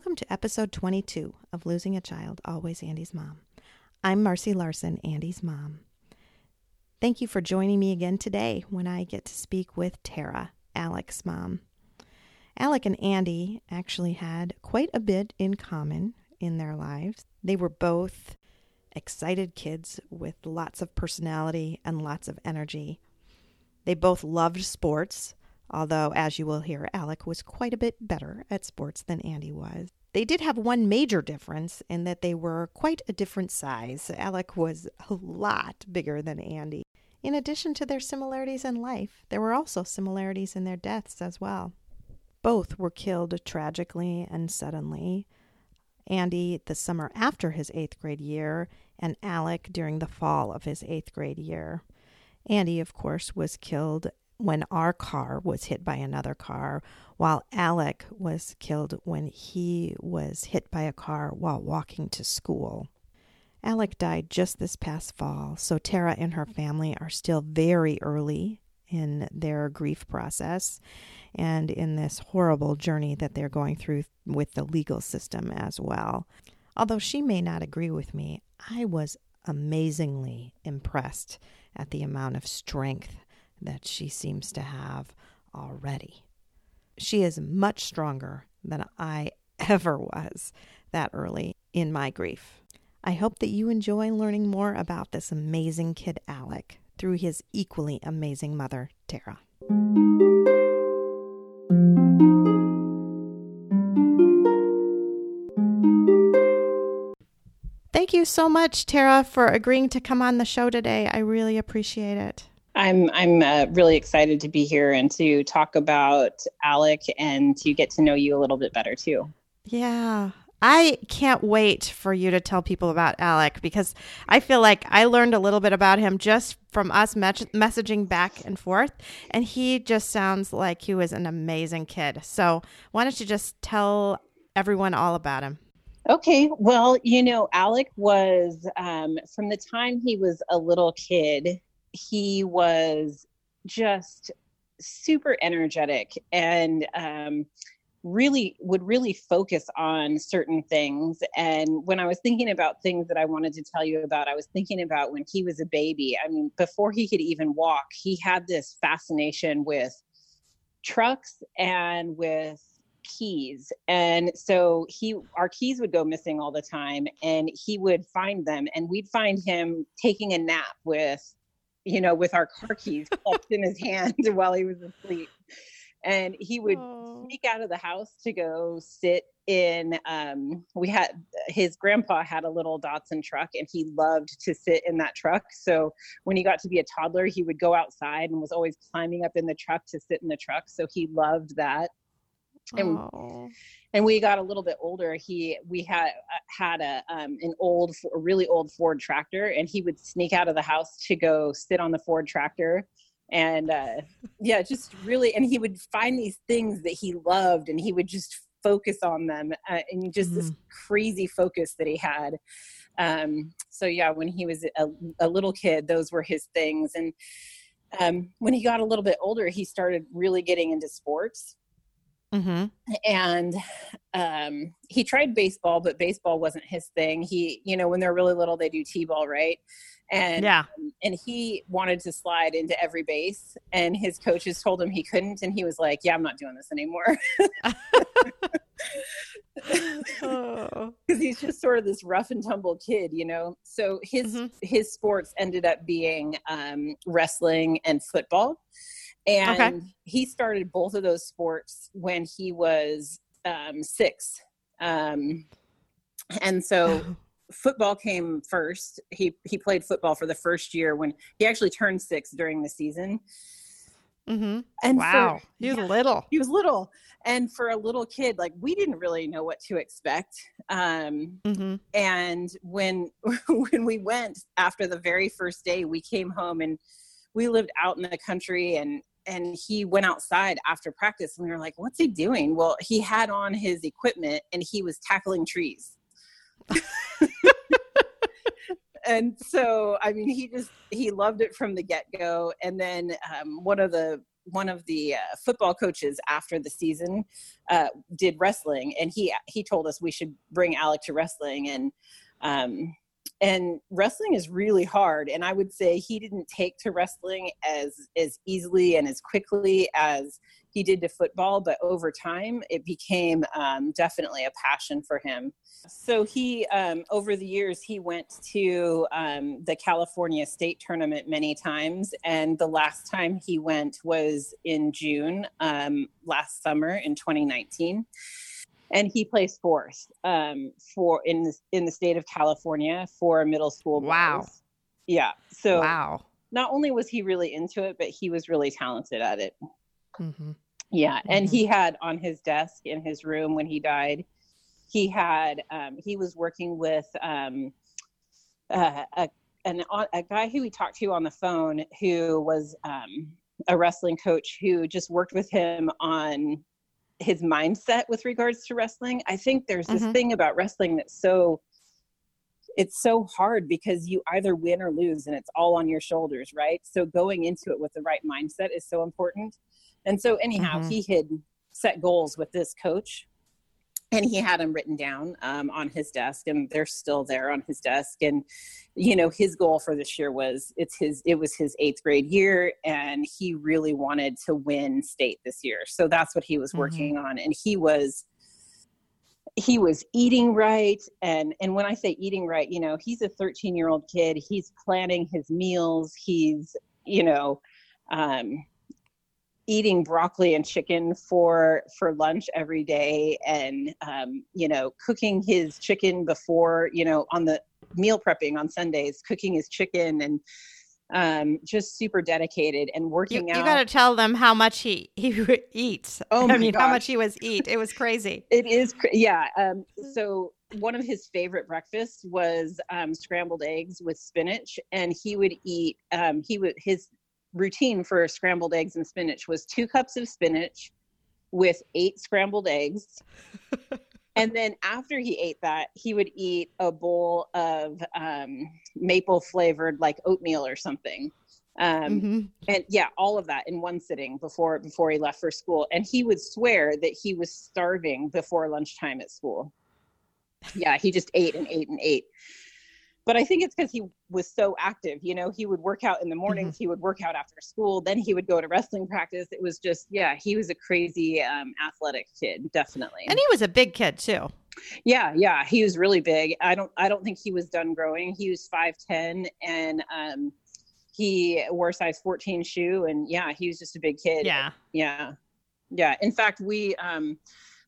Welcome to episode 22 of Losing a Child, Always Andy's Mom. I'm Marcy Larson, Andy's mom. Thank you for joining me again today when I get to speak with Tara, Alec's mom. Alec and Andy actually had quite a bit in common in their lives. They were both excited kids with lots of personality and lots of energy. They both loved sports, although, as you will hear, Alec was quite a bit better at sports than Andy was. They did have one major difference in that they were quite a different size. Alec was a lot bigger than Andy. In addition to their similarities in life, there were also similarities in their deaths as well. Both were killed tragically and suddenly. Andy the summer after his eighth grade year, and Alec during the fall of his eighth grade year. Andy, of course, was killed when our car was hit by another car, while Alec was killed when he was hit by a car while walking to school. Alec died just this past fall, so Tara and her family are still very early in their grief process and in this horrible journey that they're going through with the legal system as well. Although she may not agree with me, I was amazingly impressed at the amount of strength that she seems to have already. She is much stronger than I ever was that early in my grief. I hope that you enjoy learning more about this amazing kid, Alec, through his equally amazing mother, Tara. Thank you so much, Tara, for agreeing to come on the show today. I really appreciate it. I'm I'm uh, really excited to be here and to talk about Alec and to get to know you a little bit better too. Yeah. I can't wait for you to tell people about Alec because I feel like I learned a little bit about him just from us me- messaging back and forth. And he just sounds like he was an amazing kid. So, why don't you just tell everyone all about him? Okay. Well, you know, Alec was um, from the time he was a little kid, he was just super energetic and um, really would really focus on certain things. And when i was thinking about things that i wanted to tell you about i was thinking about when he was a baby. I mean before he could even walk he had this fascination with trucks and with keys. And so he our keys would go missing all the time and he would find them and we'd find him taking a nap with you know, with our car keys clutched in his hand while he was asleep. And he would Aww. sneak out of the house to go sit in um we had his grandpa had a little Datsun truck and he loved to sit in that truck. So when he got to be a toddler, he would go outside and was always climbing up in the truck to sit in the truck. So he loved that. And Aww and we got a little bit older he we had uh, had a um, an old a really old ford tractor and he would sneak out of the house to go sit on the ford tractor. And uh, yeah just really and he would find these things that he loved and he would just focus on them uh, and just mm-hmm. this crazy focus that he had. Um, so yeah when he was a, a little kid those were his things. And um, when he got a little bit older he started really getting into sports Mm-hmm. And um, he tried baseball, but baseball wasn't his thing. He, you know, when they're really little, they do t-ball, right? And yeah, um, and he wanted to slide into every base, and his coaches told him he couldn't, and he was like, "Yeah, I'm not doing this anymore." Because oh. he's just sort of this rough and tumble kid, you know. So his mm-hmm. his sports ended up being um, wrestling and football and okay. he started both of those sports when he was um, six um, and so football came first. He he played football for the first year when he actually turned six during the season. Mm-hmm. And wow, for, he was yeah, little. He was little, and for a little kid, like we didn't really know what to expect. Um, mm-hmm. And when when we went after the very first day, we came home and we lived out in the country, and and he went outside after practice, and we were like, "What's he doing?" Well, he had on his equipment and he was tackling trees. and so i mean he just he loved it from the get-go and then um, one of the one of the uh, football coaches after the season uh, did wrestling and he he told us we should bring alec to wrestling and um, and wrestling is really hard and i would say he didn't take to wrestling as as easily and as quickly as he did to football but over time it became um, definitely a passion for him. So he um, over the years he went to um, the california state tournament many times and the last time he went was in june um, last summer in 2019 and he placed fourth um, for in the, in the state of California for middle school. Boys. Wow. Yeah. So wow. Not only was he really into it, but he was really talented at it. Mm-hmm. Yeah, Mm-hmm. and he had on his desk in his room when he died, he had um, he was working with um, uh, a an, a guy who we talked to on the phone who was um, a wrestling coach who just worked with him on his mindset with regards to wrestling. I think there's this Mhm. thing about wrestling that's so it's so hard because you either win or lose and it's all on your shoulders, right? So going into it with the right mindset is so important. And so anyhow, Mhm. he had set goals with this coach and he had them written down um, on his desk and they're still there on his desk and you know his goal for this year was it's his it was his eighth grade year and he really wanted to win state this year so that's what he was Mhm. working on and he was he was eating right and and when i say eating right you know he's a 13 year old kid he's planning his meals he's you know um eating broccoli and chicken for for lunch every day and um, you know cooking his chicken before you know on the meal prepping on sundays cooking his chicken and um, just super dedicated and working you out You got to tell them how much he he eats. Oh I my mean, how much he was eat. It was crazy. It is, yeah. Um, so one of his favorite breakfasts was um, scrambled eggs with spinach, and he would eat. Um, he would his routine for scrambled eggs and spinach was two cups of spinach with eight scrambled eggs. and then after he ate that, he would eat a bowl of um, maple flavored like oatmeal or something. Um, Mhm. and yeah all of that in one sitting before before he left for school and he would swear that he was starving before lunchtime at school yeah he just ate and ate and ate but i think it's because he was so active you know he would work out in the mornings he would work out after school then he would go to wrestling practice. It was just yeah he was a crazy um, athletic kid definitely. And he was a big kid too. yeah yeah he was really big. I don't i don't think he was done growing. He was 510 and um he wore size 14 shoe and yeah he was just a big kid. Yeah. yeah. Yeah. In fact we um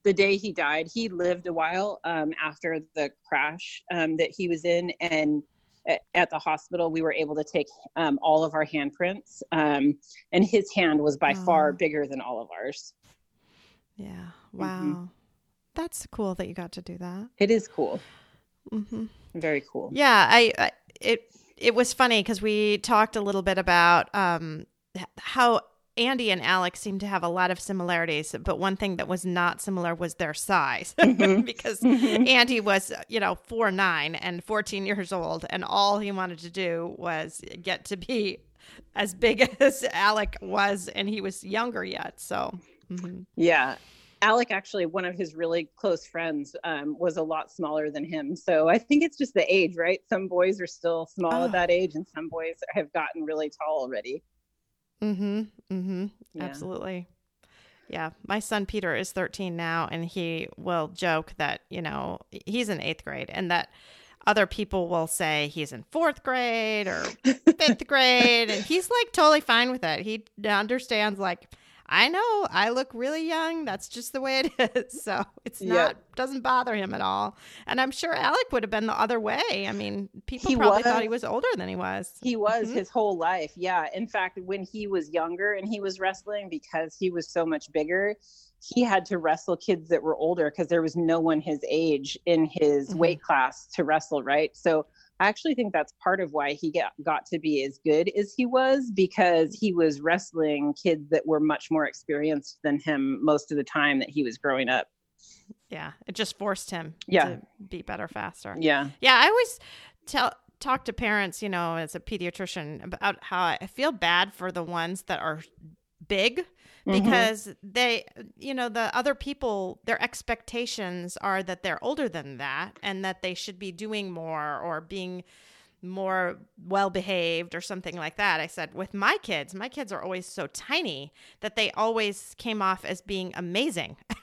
the day he died he lived a while um after the crash um that he was in and at, the hospital we were able to take um all of our handprints um and his hand was by far bigger than all of ours Yeah. Wow. That's cool that you got to do that. it is cool hmm very cool Yeah, I, I it it was funny because we talked a little bit about um how Andy and Alec seem to have a lot of similarities, but one thing that was not similar was their size Mhm. because Mhm. Andy was you know four nine and fourteen years old, and all he wanted to do was get to be as big as Alec was, and he was younger yet. So. mhm. Yeah. Alec, actually, one of his really close friends, um, was a lot smaller than him. So I think it's just the age, right? Some boys are still small Oh. at that age, and some boys have gotten really tall already. Mm-hmm. Mm-hmm. Yeah. Absolutely. Yeah. My son Peter is 13 now, and he will joke that, you know, he's in eighth grade and that other people will say he's in fourth grade or fifth grade. And he's like totally fine with it. He understands, like, I know I look really young. That's just the way it is. So it's not Yeah. doesn't bother him at all. And I'm sure Alec would have been the other way. I mean, people He probably thought he was. was older than he was. He was Mhm. his whole life. Yeah. In fact, when he was younger and he was wrestling, because he was so much bigger, he had to wrestle kids that were older because there was no one his age in his Mhm. weight class to wrestle, right? So I actually think that's part of why he got, got to be as good as he was because he was wrestling kids that were much more experienced than him most of the time that he was growing up. Yeah, it just forced him Yeah. to be better faster. Yeah. Yeah, I always tell talk to parents, you know, as a pediatrician about how I feel bad for the ones that are big Mhm. because they you know the other people their expectations are that they're older than that and that they should be doing more or being more well behaved or something like that. I said with my kids, my kids are always so tiny that they always came off as being amazing.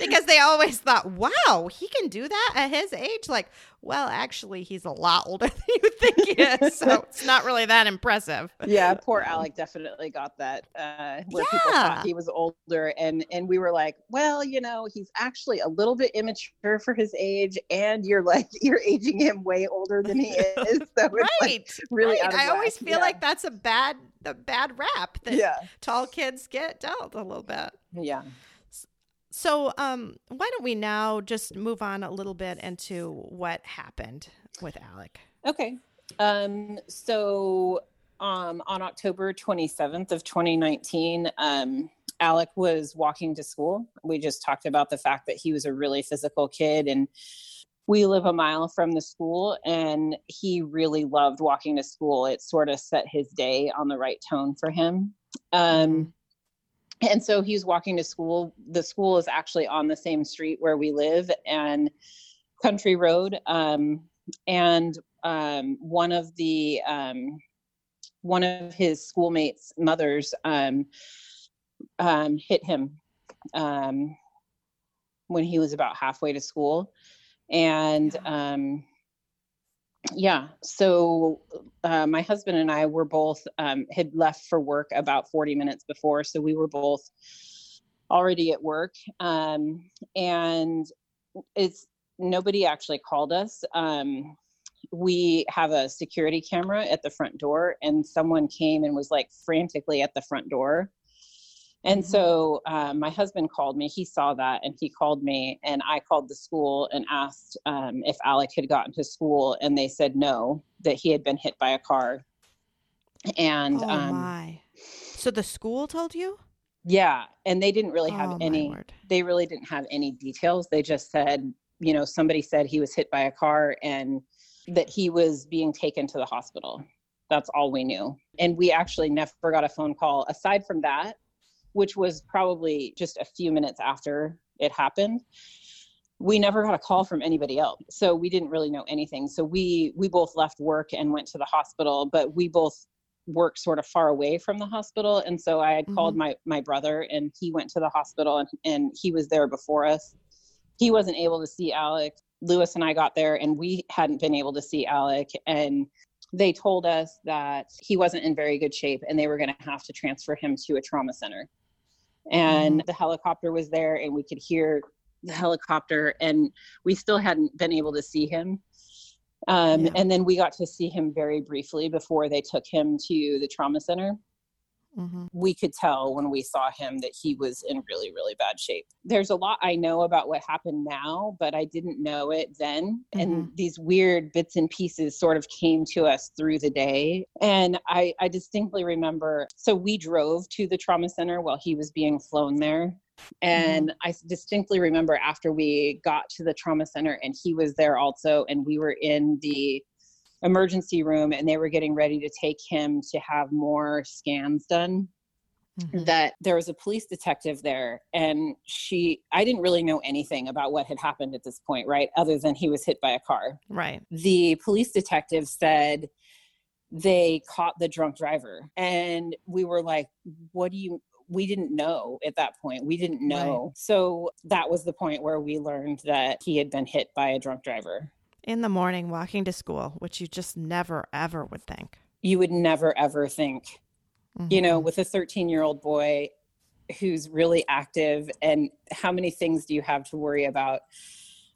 because they always thought, "Wow, he can do that at his age." Like, well, actually, he's a lot older than you think he is, so it's not really that impressive. yeah poor alec definitely got that uh where people Yeah. thought he was older and and we were like well you know he's actually a little bit immature for his age and you're like you're aging him way older than he is so it's like Right, really right. I always feel Yeah. like that's a bad, the bad rap that yeah tall kids get dealt a little bit. yeah So, um, why don't we now just move on a little bit into what happened with Alec? okay um so um on october 27th of 2019 um alec was walking to school we just talked about the fact that he was a really physical kid and we live a mile from the school and he really loved walking to school. It sort of set his day on the right tone for him. Um and so he's walking to school. The school is actually on the same street where we live and country road um and um one of the um one of his schoolmates mothers um um hit him um when he was about halfway to school and um yeah so uh, my husband and i were both um, had left for work about 40 minutes before so we were both already at work. Um, and it's nobody actually called us. Um, we have a security camera at the front door and someone came and was like frantically at the front door and Mhm. so uh, my husband called me. He saw that and he called me, and I called the school and asked um, if Alec had gotten to school, and they said no, that he had been hit by a car. And oh um, my! So the school told you? yeah, and they didn't really have oh, any. They really didn't have any details. They just said, you know, somebody said he was hit by a car and that he was being taken to the hospital. That's all we knew. And we actually never got a phone call aside from that, which was probably just a few minutes after it happened. We never got a call from anybody else. So we didn't really know anything. So we we both left work and went to the hospital, but we both worked sort of far away from the hospital and so I had called mm-hmm. my my brother and he went to the hospital and and he was there before us. He wasn't able to see Alec. Lewis and I got there and we hadn't been able to see Alec and they told us that he wasn't in very good shape and they were going to have to transfer him to a trauma center. And the helicopter was there and we could hear the helicopter and we still hadn't been able to see him. Um, Yeah. And then we got to see him very briefly before they took him to the trauma center hmm we could tell when we saw him that he was in really really bad shape. There's a lot i know about what happened now but i didn't know it then and these weird bits and pieces sort of came to us through the day and i i distinctly remember so we drove to the trauma center while he was being flown there and I distinctly remember after we got to the trauma center and he was there also and we were in the emergency room and they were getting ready to take him to have more scans done. Mm-hmm. that there was a police detective there and she i didn't really know anything about what had happened at this point right other than he was hit by a car. Right. the police detective said they caught the drunk driver and we were like what do you we didn't know at that point. We didn't know. So that was the point where we learned that he had been hit by a drunk driver In the morning, walking to school, which you just never ever would think. you would never ever think mm-hmm. you know, Mm-hmm. with a 13 year old boy who's really active and how many things do you have to worry about?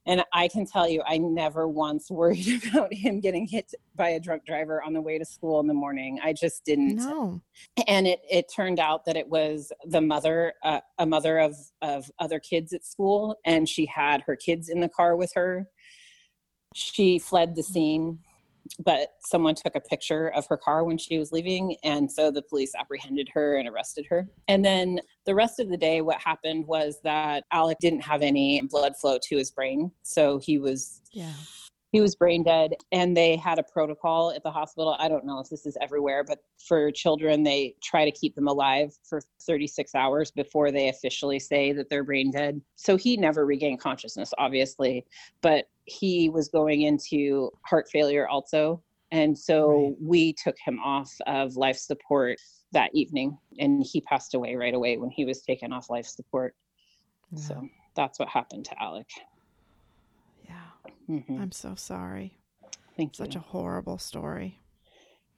And I can tell you, I never once worried about him getting hit by a drunk driver on the way to school in the morning. I just didn't. No. And it, it turned out that it was the mother, uh, a mother of, of other kids at school, and she had her kids in the car with her. She fled the scene but someone took a picture of her car when she was leaving and so the police apprehended her and arrested her. And then the rest of the day what happened was that alec didn't have any blood flow to his brain so he was Yeah. he was brain dead and they had a protocol at the hospital. I don't know if this is everywhere but for children they try to keep them alive for 36 hours before they officially say that they're brain dead. So he never regained consciousness obviously but he was going into heart failure also and so Right. we took him off of life support that evening and he passed away right away when he was taken off life support Yeah. so that's what happened to alec yeah. Mhm. I'm so sorry. thank Such you a horrible story.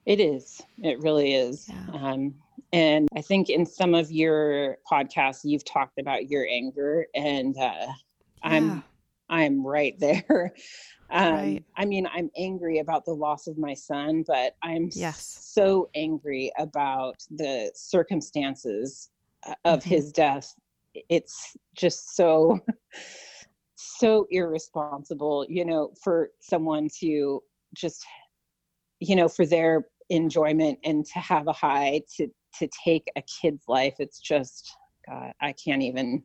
It is. It really is. Yeah. Um, and I think in some of your podcasts, you've talked about your anger, and uh, Yeah. I'm I'm right there. Um, Right. I mean, I'm angry about the loss of my son, but I'm Yes. so angry about the circumstances uh, of Mhm. his death. It's just so so irresponsible, you know, for someone to just you know, for their enjoyment and to have a high to to take a kid's life. It's just God, I can't even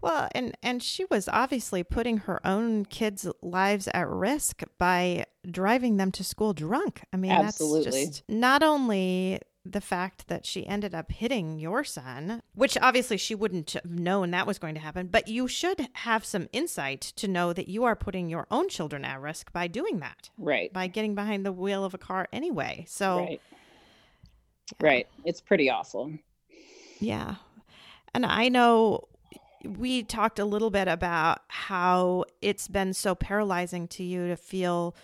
Well, and and she was obviously putting her own kids' lives at risk by driving them to school drunk. I mean, Absolutely. that's just not only the fact that she ended up hitting your son, which obviously she wouldn't have known that was going to happen, but you should have some insight to know that you are putting your own children at risk by doing that, right. by getting behind the wheel of a car anyway. So, Right. Right. It's pretty awful. Yeah. And I know we talked a little bit about how it's been so paralyzing to you to feel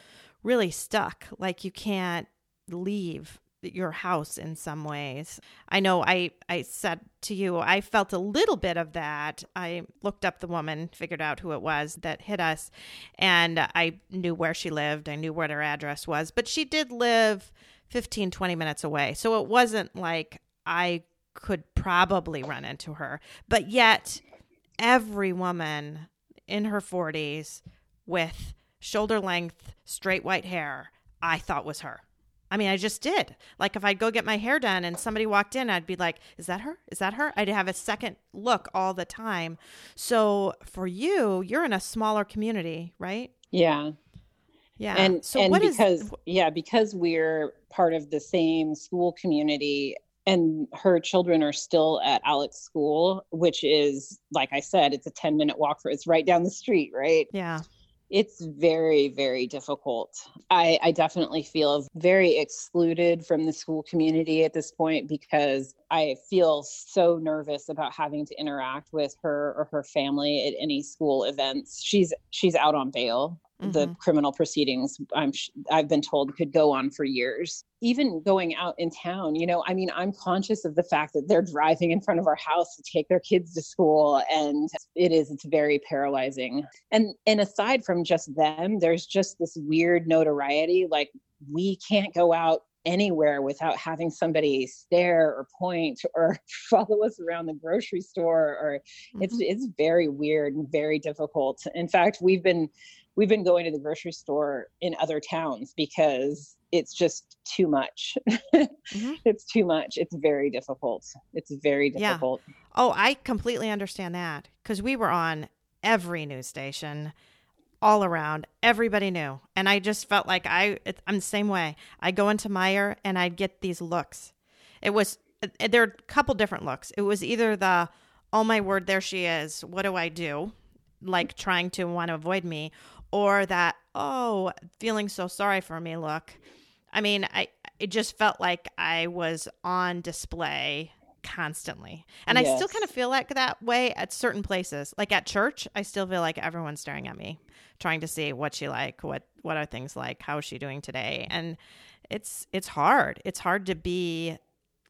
really stuck, like you can't leave your house in some ways. I know I I said to you I felt a little bit of that. I looked up the woman, figured out who it was that hit us, and I knew where she lived. I knew what her address was, but she did live 15 20 minutes away. So it wasn't like I could probably run into her. But yet every woman in her 40s with shoulder length straight white hair I thought was her. I mean, I just did. Like if I'd go get my hair done and somebody walked in, I'd be like, "Is that her? Is that her?" I'd have a second look all the time. So for you, you're in a smaller community, right? Yeah. Yeah. and so and what is- because yeah because we're part of the same school community and her children are still at Alec's school which is like i said it's a 10 minute walk for it's right down the street right? Yeah. it's very very difficult. I i definitely feel very excluded from the school community at this point because i feel so nervous about having to interact with her or her family at any school events. She's she's out on bail the Mhm. criminal proceedings I'm I've been told could go on for years even going out in town you know i mean i'm conscious of the fact that they're driving in front of our house to take their kids to school and it is it's very paralyzing and and aside from just them there's just this weird notoriety like we can't go out anywhere without having somebody stare or point or follow us around the grocery store or it's Mhm. it's very weird and very difficult in fact we've been we've been going to the grocery store in other towns because it's just too much Mhm. it's too much it's very difficult it's very difficult. Yeah. Oh, I completely understand that because we were on every news station all around. Everybody knew. And I just felt like I, I'm the same way. I go into Meyer and I'd get these looks. It was, uh, there are a couple different looks. It was either the, oh my word, there she is. What do I do? Like trying to want to avoid me, or that, oh, feeling so sorry for me look. I mean, I, it just felt like I was on display constantly. And I still kind of feel like that way at certain places. Like at church, I still feel like everyone's staring at me, trying to see what she like, what what are things like, how is she doing today? And it's it's hard. It's hard to be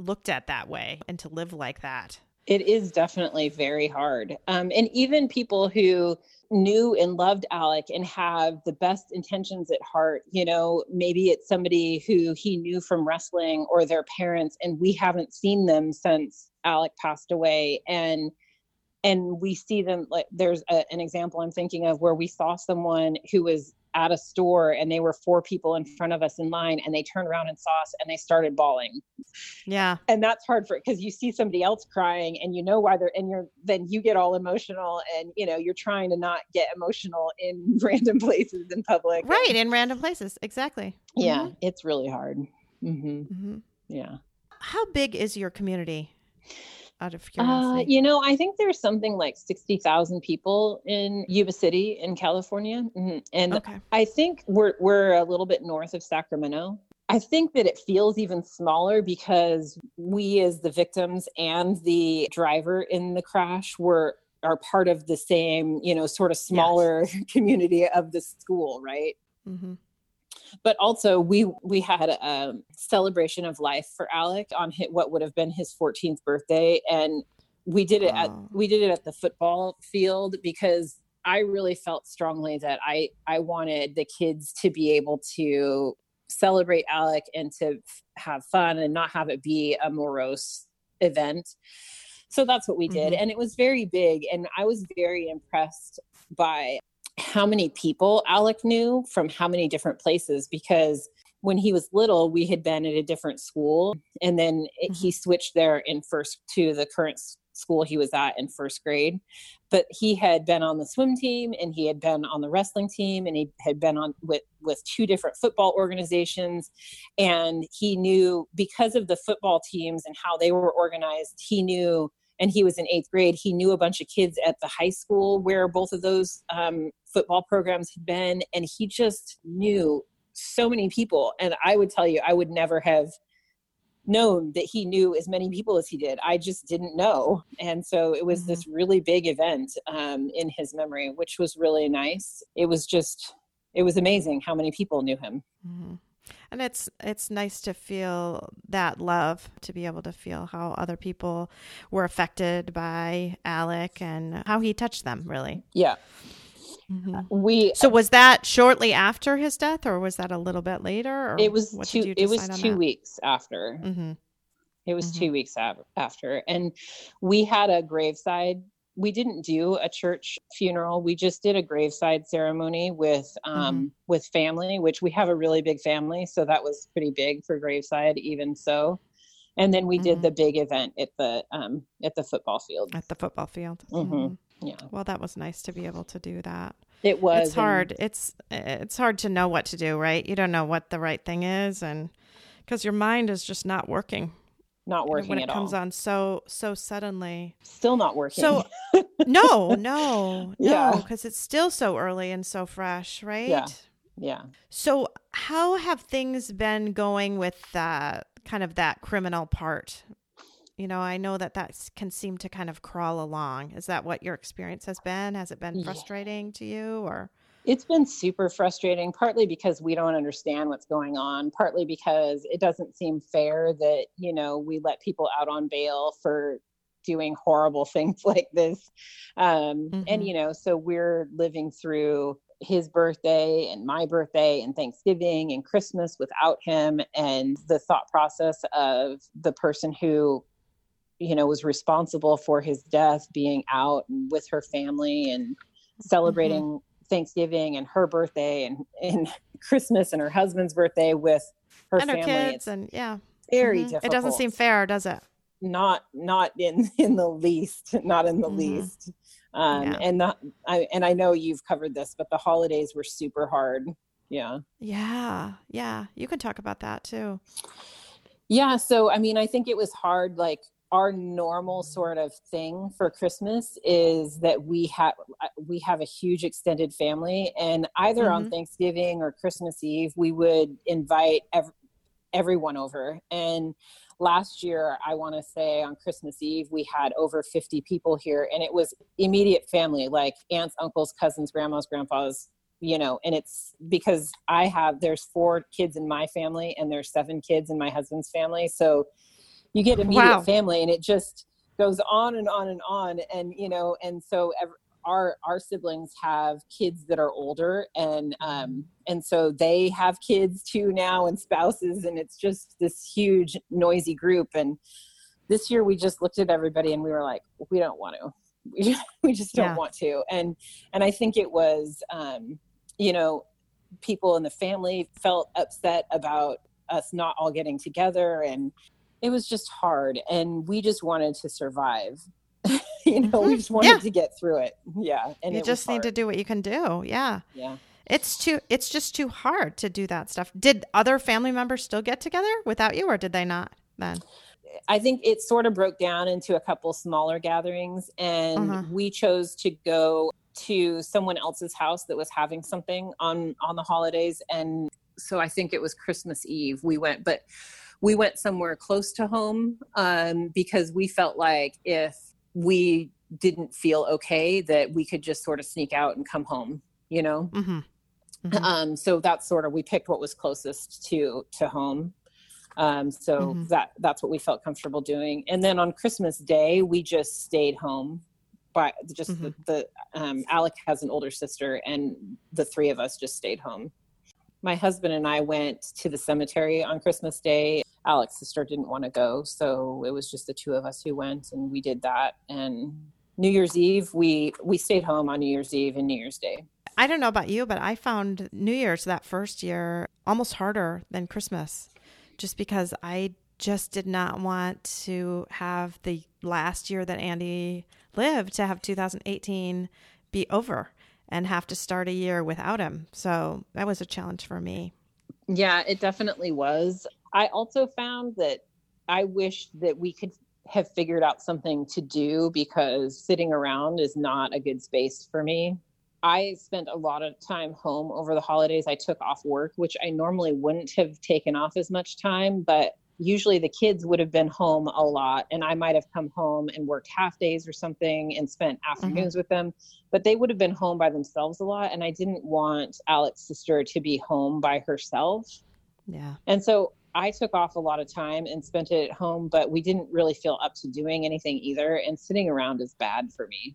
looked at that way and to live like that. It is definitely very hard. Um, and even people who knew and loved Alec and have the best intentions at heart, you know, maybe it's somebody who he knew from wrestling or their parents, and we haven't seen them since Alec passed away. And and we see them like there's a, an example i'm thinking of where we saw someone who was at a store and they were four people in front of us in line and they turned around and saw us and they started bawling. Yeah. And that's hard for because you see somebody else crying and you know why they're and you're then you get all emotional and you know you're trying to not get emotional in random places in public. Right, in random places. Exactly. Yeah, mm-hmm. it's really hard. Mm-hmm. Mm-hmm. Yeah. How big is your community? Out of uh, curiosity? Uh, you know, I think there's something like 60,000 people in Yuba City in California. Mm-hmm. And okay. I think we're, we're a little bit north of Sacramento. I think that it feels even smaller because we, as the victims and the driver in the crash, were are part of the same, you know, sort of smaller yes. community of the school, right? Mm-hmm but also we we had a celebration of life for Alec on his, what would have been his 14th birthday, and we did it at we did it at the football field because I really felt strongly that I I wanted the kids to be able to celebrate Alec and to have fun and not have it be a morose event. So that's what we did. Mm-hmm. And it was very big. And I was very impressed by how many people Alec knew from how many different places because when he was little, we had been at a different school, and then it, he mm-hmm. switched there in first to the current school he was at in first grade. But he had been on the swim team, and he had been on the wrestling team, and he had been on with with two different football organizations, and he knew because of the football teams and how they were organized, he knew and he was in eighth grade. He knew a bunch of kids at the high school where both of those um, football programs had been, and he just knew so many people. And I would tell you, I would never have known that he knew as many people as he did. I just didn't know. And so it was mm-hmm. this really big event um, in his memory, which was really nice. It was just, it was amazing how many people knew him. Mm-hmm and it's it's nice to feel that love to be able to feel how other people were affected by Alec and how he touched them really yeah mm-hmm. we so was that shortly after his death or was that a little bit later it was two it was two that? weeks after mm-hmm. it was mm-hmm. two weeks after and we had a graveside we didn't do a church funeral. We just did a graveside ceremony with um, mm-hmm. with family, which we have a really big family, so that was pretty big for graveside. Even so, and then we mm-hmm. did the big event at the um, at the football field. At the football field. Mm-hmm. mm-hmm. Yeah. Well, that was nice to be able to do that. It was. It's hard. And... It's it's hard to know what to do, right? You don't know what the right thing is, and because your mind is just not working not working when it comes all. on so so suddenly. Still not working. So no no yeah. because it's still so early and so fresh right? Yeah yeah. So how have things been going with uh, kind of that criminal part? You know i know that that can seem to kind of crawl along. Is that what your experience has been? Has it been frustrating yeah. to you or it's been super frustrating, partly because we don't understand what's going on, partly because it doesn't seem fair that, you know, we let people out on bail for doing horrible things like this. Um, mm-hmm. And, you know, so we're living through his birthday and my birthday and Thanksgiving and Christmas without him. And the thought process of the person who you know was responsible for his death being out and with her family and celebrating mm-hmm. Thanksgiving and her birthday and, and Christmas and her husband's birthday with her and family. Her kids it's and yeah. Very mm-hmm. difficult. It doesn't seem fair, does it? Not not in in the least. Not in the mm-hmm. least. Um yeah. and not I and I know you've covered this, but the holidays were super hard. Yeah. Yeah. Yeah. You can talk about that too. Yeah. So I mean, I think it was hard like our normal sort of thing for Christmas is that we have we have a huge extended family, and either mm-hmm. on Thanksgiving or Christmas Eve, we would invite ev- everyone over. And last year, I want to say on Christmas Eve, we had over 50 people here, and it was immediate family, like aunts, uncles, cousins, grandmas, grandpas, you know and it's because i have there's four kids in my family and there's seven kids in my husband's family so you get immediate wow. family and it just goes on and on and on and you know and so our our siblings have kids that are older and um and so they have kids too now and spouses and it's just this huge noisy group and this year we just looked at everybody and we were like we don't want to we just, we just don't yeah. want to and and i think it was um you know people in the family felt upset about us not all getting together and it was just hard and we just wanted to survive. You know mm-hmm. we just wanted yeah. to get through it. Yeah and you just need to do what you can do. Yeah. Yeah. It's too it's just too hard to do that stuff. Did other family members still get together without you or did they not then? I think it sort of broke down into a couple smaller gatherings, and uh-huh. we chose to go to someone else's house that was having something on on the holidays and so i think it was christmas eve we went but we went somewhere close to home um, because we felt like if we didn't feel okay that we could just sort of sneak out and come home you know mm-hmm. Mm-hmm. Um, so that's sort of we picked what was closest to to home um, so mm-hmm. that that's what we felt comfortable doing and then on christmas day we just stayed home but just mm-hmm. the, the um, Alec has an older sister, and the three of us just stayed home. My husband and I went to the cemetery on Christmas Day. Alec's sister didn't want to go, so it was just the two of us who went, and we did that. And New Year's Eve, we we stayed home on New Year's Eve and New Year's Day. I don't know about you, but I found New Year's that first year almost harder than Christmas, just because I just did not want to have the last year that Andy lived to have 2018 be over and have to start a year without him. So that was a challenge for me. Yeah, it definitely was. I also found that I wish that we could have figured out something to do because sitting around is not a good space for me. I spent a lot of time home over the holidays. I took off work, which I normally wouldn't have taken off as much time, but usually the kids would have been home a lot and i might have come home and worked half days or something and spent mm-hmm. afternoons mm-hmm. with them but they would have been home by themselves a lot and i didn't want alec's sister to be home by herself yeah and so i took off a lot of time and spent it at home but we didn't really feel up to doing anything either and sitting around is bad for me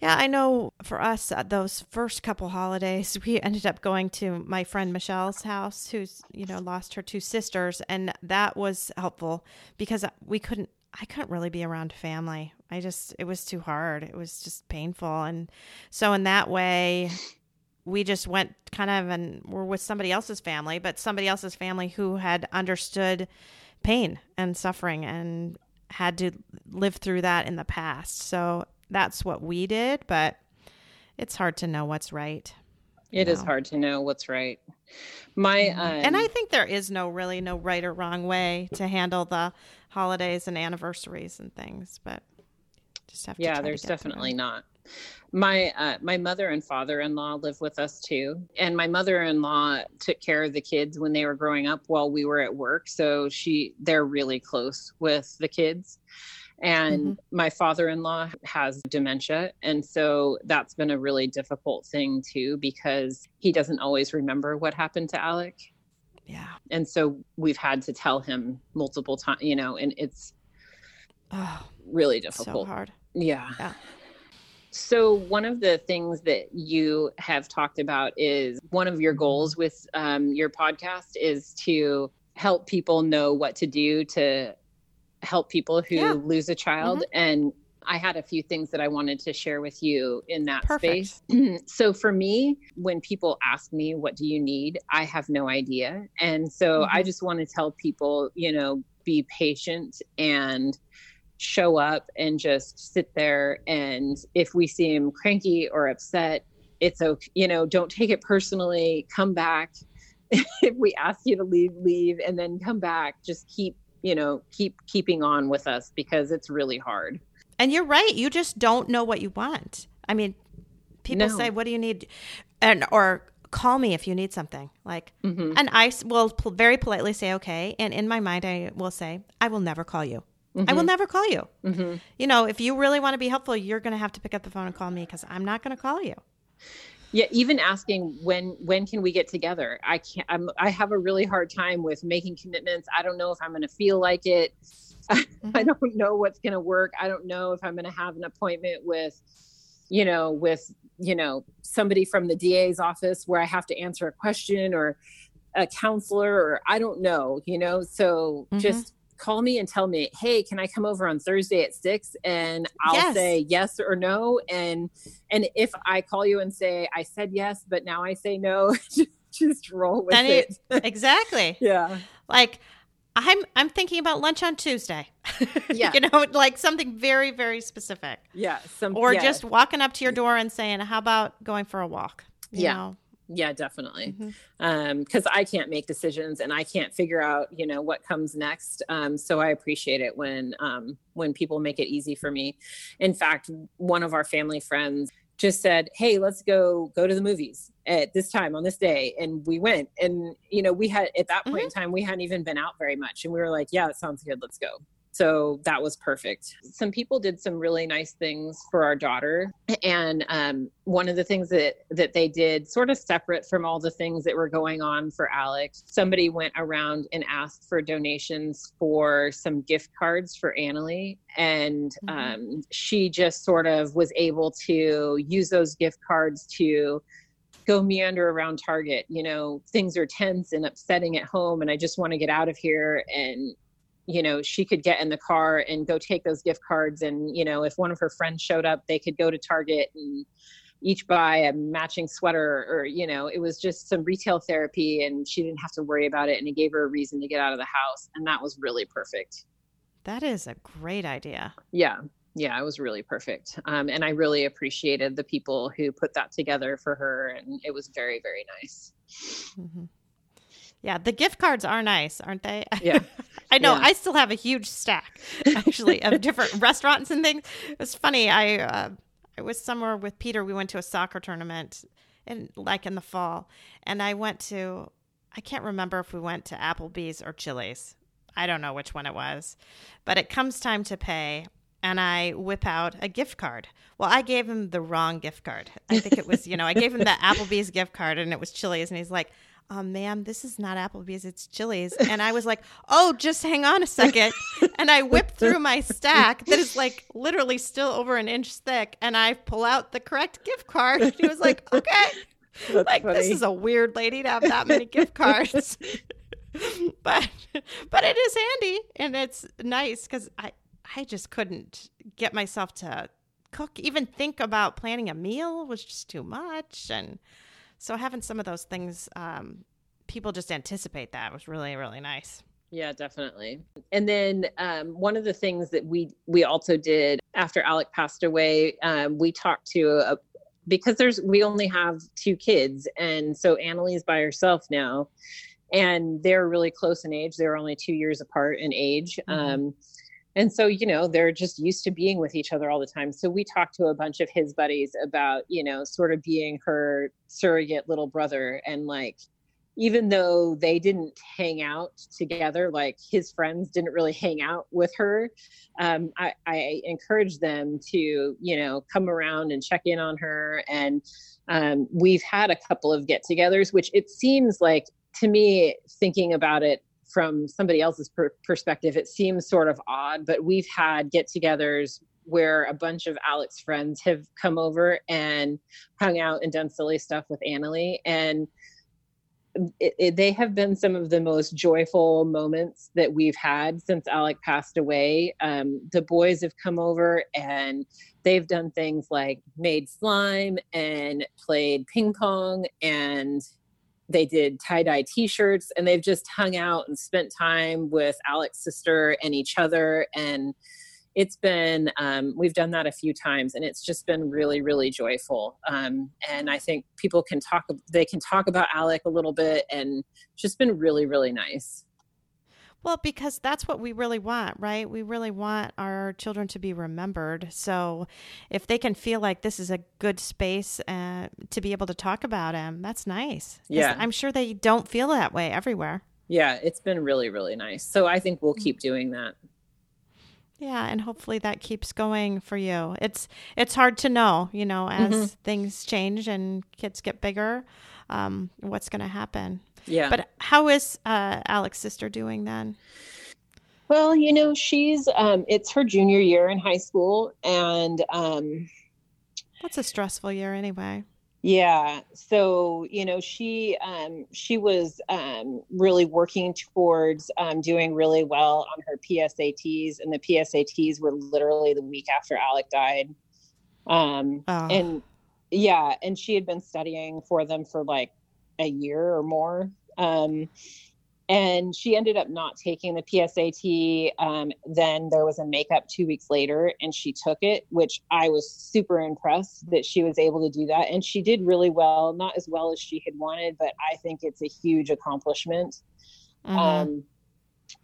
yeah, I know for us, uh, those first couple holidays, we ended up going to my friend Michelle's house, who's, you know, lost her two sisters. And that was helpful because we couldn't, I couldn't really be around family. I just, it was too hard. It was just painful. And so, in that way, we just went kind of and were with somebody else's family, but somebody else's family who had understood pain and suffering and had to live through that in the past. So that's what we did, but it's hard to know what's right. It know. is hard to know what's right. My um, and I think there is no really no right or wrong way to handle the holidays and anniversaries and things, but just have to. Yeah, there's definitely not. My uh, my mother and father in law live with us too, and my mother in law took care of the kids when they were growing up while we were at work. So she they're really close with the kids and mm-hmm. my father-in-law has dementia. And so that's been a really difficult thing too because he doesn't always remember what happened to alec. Yeah. And so we've had to tell him multiple times you know and it's oh, really difficult so hard. Yeah. Yeah. So, one of the things that you have talked about is one of your goals with um, your podcast is to help people know what to do to help people who yeah. lose a child mm-hmm. and I had a few things that I wanted to share with you in that Perfect. space. so for me, when people ask me, what do you need? I have no idea. And so mm-hmm. I just want to tell people, you know, be patient and show up and just sit there. And if we seem cranky or upset, it's okay. You know, don't take it personally. Come back. if we ask you to leave, leave and then come back. Just keep you know keep keeping on with us because it's really hard and you're right you just don't know what you want i mean people no. say what do you need and or call me if you need something like mm-hmm. and i will pl- very politely say okay and in my mind i will say i will never call you mm-hmm. i will mm-hmm. never call you mm-hmm. you know if you really want to be helpful you're going to have to pick up the phone and call me because i'm not going to call you yeah even asking when when can we get together i can't I'm, i have a really hard time with making commitments i don't know if i'm going to feel like it Mm-hmm. I don't know what's going to work. I don't know if I'm going to have an appointment with, you know, with, you know, somebody from the DA's office where I have to answer a question or a counselor or I don't know, you know. So mm-hmm. just call me and tell me, hey, can I come over on Thursday at six? And I'll yes. say yes or no. And and if I call you and say I said yes, but now I say no, just roll with it. it. exactly. yeah. Like I'm I'm thinking about lunch on Tuesday. Yeah. you know, like something very, very specific. Yeah. Some, or yeah. just walking up to your door and saying, How about going for a walk? You yeah. Know? Yeah, definitely. Mm-hmm. Um, I can't make decisions and I can't figure out, you know, what comes next. Um, so I appreciate it when, um, when people make it easy for me. In fact, one of our family friends just said, "Hey, let's go go to the movies at this time on this day," and we went. And you know, we had at that point mm-hmm. in time we hadn't even been out very much, and we were like, "Yeah, it sounds good. Let's go." So that was perfect some people did some really nice things for our daughter and um, one of the things that that they did sort of separate from all the things that were going on for Alec somebody went around and asked for donations for some gift cards for annalie and mm-hmm. um, she just sort of was able to use those gift cards to go meander around Target. You know, things are tense and upsetting at home, and I just want to get out of here. And you know she could get in the car and go take those gift cards. And you know if one of her friends showed up they could go to target and each buy a matching sweater or you know it was just some retail therapy and she didn't have to worry about it and it gave her a reason to get out of the house. And that was really perfect. That is a great idea. Yeah. Yeah it was really perfect. Um, and i really appreciated the people who put that together for her and it was very very nice. Mm-hmm. Yeah, the gift cards are nice, aren't they? Yeah. I know. Yeah. I still have a huge stack, actually, of different restaurants and things. It was funny. I uh, I was somewhere with Peter. We went to a soccer tournament, in like in the fall, and I went to. I can't remember if we went to Applebee's or Chili's. I don't know which one it was, but it comes time to pay, and I whip out a gift card. Well, I gave him the wrong gift card. I think it was, you know, I gave him the Applebee's gift card, and it was Chili's, and he's like oh, ma'am, this is not Applebee's, it's Chili's. And I was like, oh, just hang on a second. And I whip through my stack that is like literally still over an inch thick. And I pull out the correct gift card. And he was like, okay. That's like, funny. this is a weird lady to have that many gift cards. but but it is handy and it's nice because I, I just couldn't get myself to cook, even think about planning a meal was just too much. And so having some of those things, um, people just anticipate that was really really nice. Yeah, definitely. And then um, one of the things that we we also did after Alec passed away, um, we talked to a because there's we only have two kids, and so Annalie's by herself now, and they're really close in age. They're only two years apart in age. Mm-hmm. Um, and so you know they're just used to being with each other all the time. So we talked to a bunch of his buddies about you know sort of being her surrogate little brother. And like even though they didn't hang out together like his friends didn't really hang out with her um, I, I encouraged them to you know come around and check in on her. And um, we've had a couple of get-togethers which it seems like to me thinking about it from somebody else's per- perspective, it seems sort of odd, but we've had get togethers where a bunch of Alec's friends have come over and hung out and done silly stuff with Annalie. And it, it, they have been some of the most joyful moments that we've had since Alec passed away. Um, the boys have come over and they've done things like made slime and played ping pong and they did tie-dye t-shirts and they've just hung out and spent time with Alec's sister and each other and it's been um, we've done that a few times and it's just been really really joyful. Um, and i think people can talk they can talk about alec a little bit and it's just been really really nice well, because that's what we really want, right? We really want our children to be remembered. So if they can feel like this is a good space uh, to be able to talk about them, that's nice. Yeah. I'm sure they don't feel that way everywhere. Yeah, it's been really, really nice. So I think we'll keep doing that. Yeah, and hopefully that keeps going for you. It's it's hard to know, you know, as mm-hmm. things change and kids get bigger, um, what's going to happen. Yeah. But how is uh, Alec's sister doing then? Well, you know, she's um it's her junior year in high school and um What's a stressful year anyway? Yeah. So, you know, she um she was um really working towards um doing really well on her PSATs and the PSATs were literally the week after Alec died. Um Oh. and yeah, and she had been studying for them for like a year or more. Um and she ended up not taking the PSAT. Um, then there was a makeup two weeks later, and she took it, which I was super impressed that she was able to do that. And she did really well, not as well as she had wanted, but I think it's a huge accomplishment. Mhm. Um,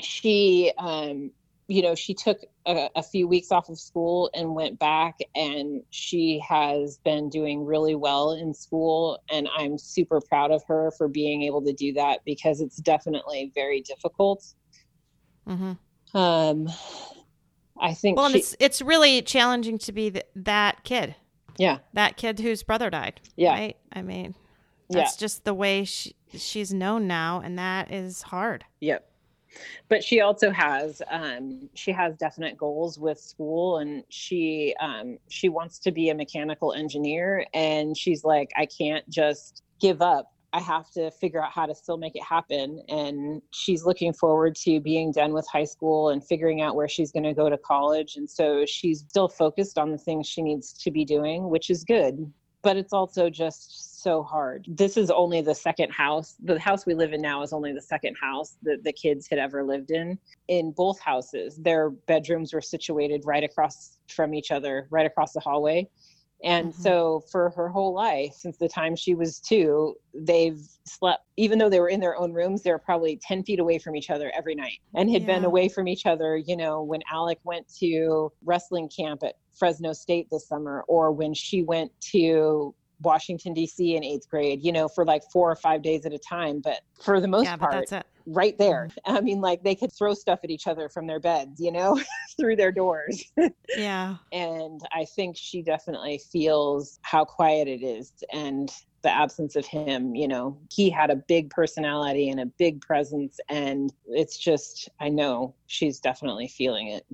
she, um, you know, she took a, a few weeks off of school and went back, and she has been doing really well in school. And I'm super proud of her for being able to do that because it's definitely very difficult. Mhm. Um, I think, Well, and she, it's it's really challenging to be th- that kid, yeah, that kid whose brother died. Yeah. Right. I mean, yeah. that's just the way she, she's known now, and that is hard. Yep. But she also has um she has definite goals with school and she um she wants to be a mechanical engineer and she's like I can't just give up. I have to figure out how to still make it happen and she's looking forward to being done with high school and figuring out where she's going to go to college and so she's still focused on the things she needs to be doing, which is good. But it's also just so hard. This is only the second house. The house we live in now is only the second house that the kids had ever lived in. In both houses, their bedrooms were situated right across from each other, right across the hallway. And Mhm. so for her whole life, since the time she was two, they've slept, even though they were in their own rooms, they were probably 10 feet away from each other every night and had been away from each other, you know, when Alec went to wrestling camp at Fresno State this summer, or when she went to Washington, D.C. in eighth grade, you know, for like four or five days at a time. But for the most yeah, part, that's it. right there. I mean, like they could throw stuff at each other from their beds, you know, through their doors. Yeah. and I think she definitely feels how quiet it is and the absence of him. You know, he had a big personality and a big presence, and it's just, I know she's definitely feeling it.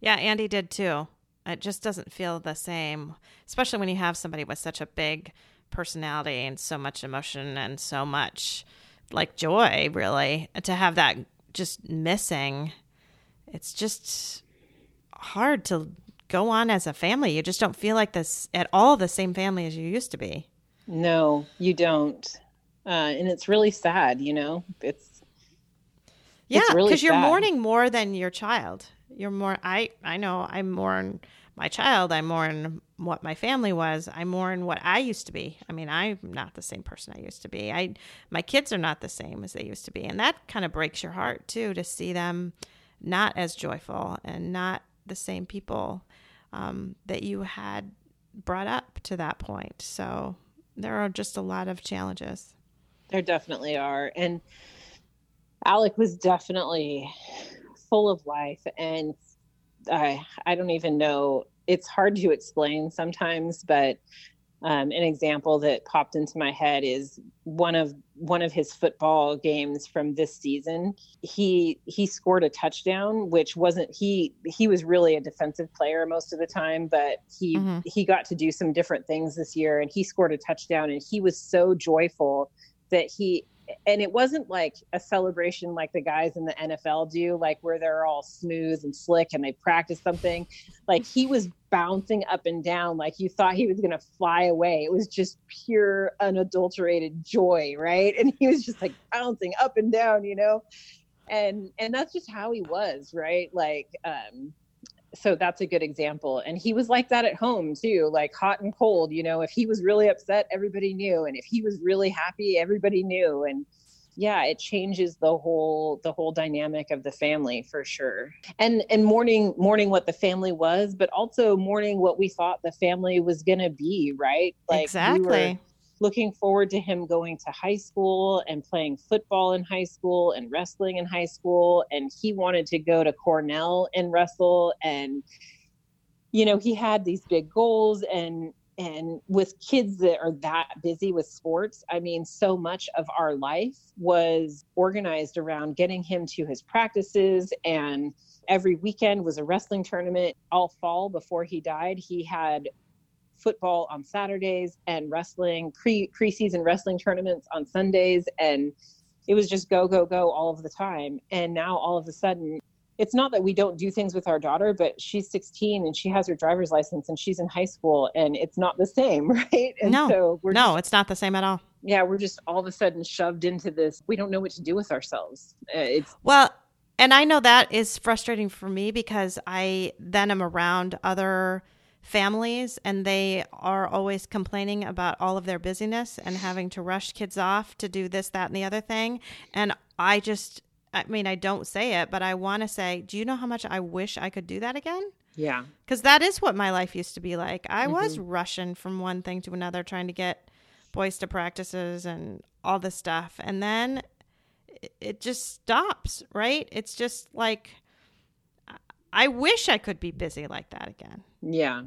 Yeah, Andy did too. It just doesn't feel the same, especially when you have somebody with such a big personality and so much emotion and so much like joy, really. To have that just missing, it's just hard to go on as a family. You just don't feel like this at all the same family as you used to be. No, you don't. Uh, and it's really sad, you know, it's, Yeah, because you're mourning more than your child. You're more. I I know. I mourn my child. I mourn what my family was. I mourn what I used to be. I mean, I'm not the same person I used to be. I my kids are not the same as they used to be, and that kind of breaks your heart too to see them not as joyful and not the same people um, that you had brought up to that point. So there are just a lot of challenges. There definitely are. And Alec was definitely full of life. And I, I don't even know, it's hard to explain sometimes, but um, an example that popped into my head is one of one of his football games from this season. He he scored a touchdown, which wasn't he he was really a defensive player most of the time, but he Mhm. he got to do some different things this year, and he scored a touchdown, and he was so joyful that he and it wasn't like a celebration like the guys in the NFL do, like where they're all smooth and slick and they practice something. Like he was bouncing up and down, like you thought he was going to fly away. It was just pure, unadulterated joy, right? And he was just like bouncing up and down, you know. And and that's just how he was, right? Like, um, so that's a good example. And he was like that at home too, like hot and cold. You know, if he was really upset, everybody knew, and if he was really happy, everybody knew. And yeah, it changes the whole the whole dynamic of the family for sure. And and mourning mourning what the family was, but also mourning what we thought the family was gonna be, right? we were exactly. Looking forward to him going to high school and playing football in high school and wrestling in high school and he wanted to go to Cornell and wrestle and you know he had these big goals and and with kids that are that busy with sports, I mean, so much of our life was organized around getting him to his practices. And every weekend was a wrestling tournament. All fall before he died, he had football on Saturdays and wrestling pre preseason wrestling tournaments on Sundays. And it was just go, go, go all of the time. And now all of a sudden, it's not that we don't do things with our daughter, but she's 16 and she has her driver's license and she's in high school and it's not the same, right? And no, so no, just, it's not the same at all. Yeah, we're just all of a sudden shoved into this. We don't know what to do with ourselves. Uh, it's well, and I know that is frustrating for me because I then am around other families and they are always complaining about all of their busyness and having to rush kids off to do this, that, and the other thing. And I just I mean, I don't say it, but I want to say, do you know how much I wish I could do that again? Yeah. Because that is what my life used to be like. I mm-hmm. was rushing from one thing to another, trying to get boys to practices and all this stuff. And then it just stops, right? It's just like, I wish I could be busy like that again. Yeah.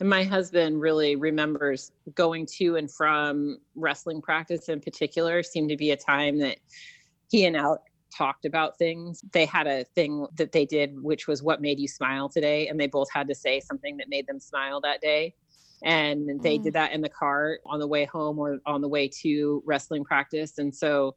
And my husband really remembers going to and from wrestling practice in particular, seemed to be a time that he and Alec talked about things. They had a thing that they did, which was what made you smile today. And they both had to say something that made them smile that day. And they mm. did that in the car on the way home or on the way to wrestling practice. And so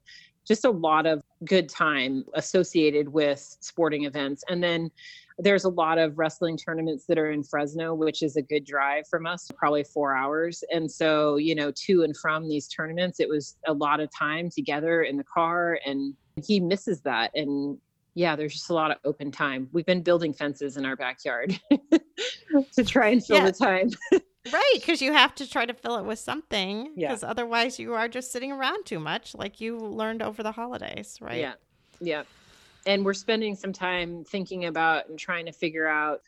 just a lot of good time associated with sporting events. And then there's a lot of wrestling tournaments that are in Fresno, which is a good drive from us, probably four hours. And so, you know, to and from these tournaments, it was a lot of time together in the car and he misses that and yeah there's just a lot of open time we've been building fences in our backyard to try and fill yeah. the time right because you have to try to fill it with something because yeah. otherwise you are just sitting around too much like you learned over the holidays right? Yeah yeah. And we're spending some time thinking about and trying to figure out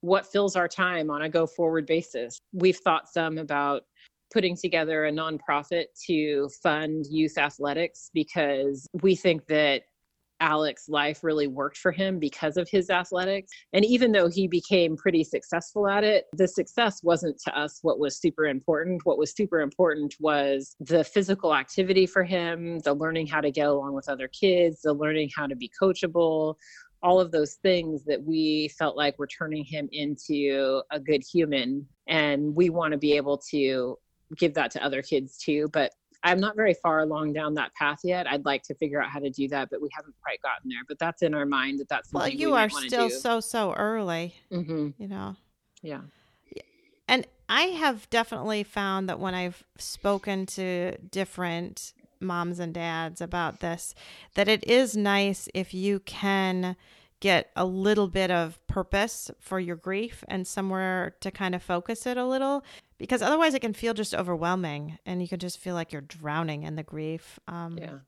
what fills our time on a go forward basis. We've thought some about putting together a nonprofit to fund youth athletics because we think that Alec's life really worked for him because of his athletics. And even though he became pretty successful at it, the success wasn't to us what was super important. What was super important was the physical activity for him, the learning how to get along with other kids, the learning how to be coachable, all of those things that we felt like were turning him into a good human. And we want to be able to give that to other kids too. But I'm not very far along down that path yet. I'd like to figure out how to do that, but we haven't quite gotten there. But that's in our mind that that's well. You we are still so so early. Mm-hmm. You know. Yeah. And I have definitely found that when I've spoken to different moms and dads about this, that it is nice if you can get a little bit of purpose for your grief and somewhere to kind of focus it a little because otherwise it can feel just overwhelming and you can just feel like you're drowning in the grief. Um, yeah.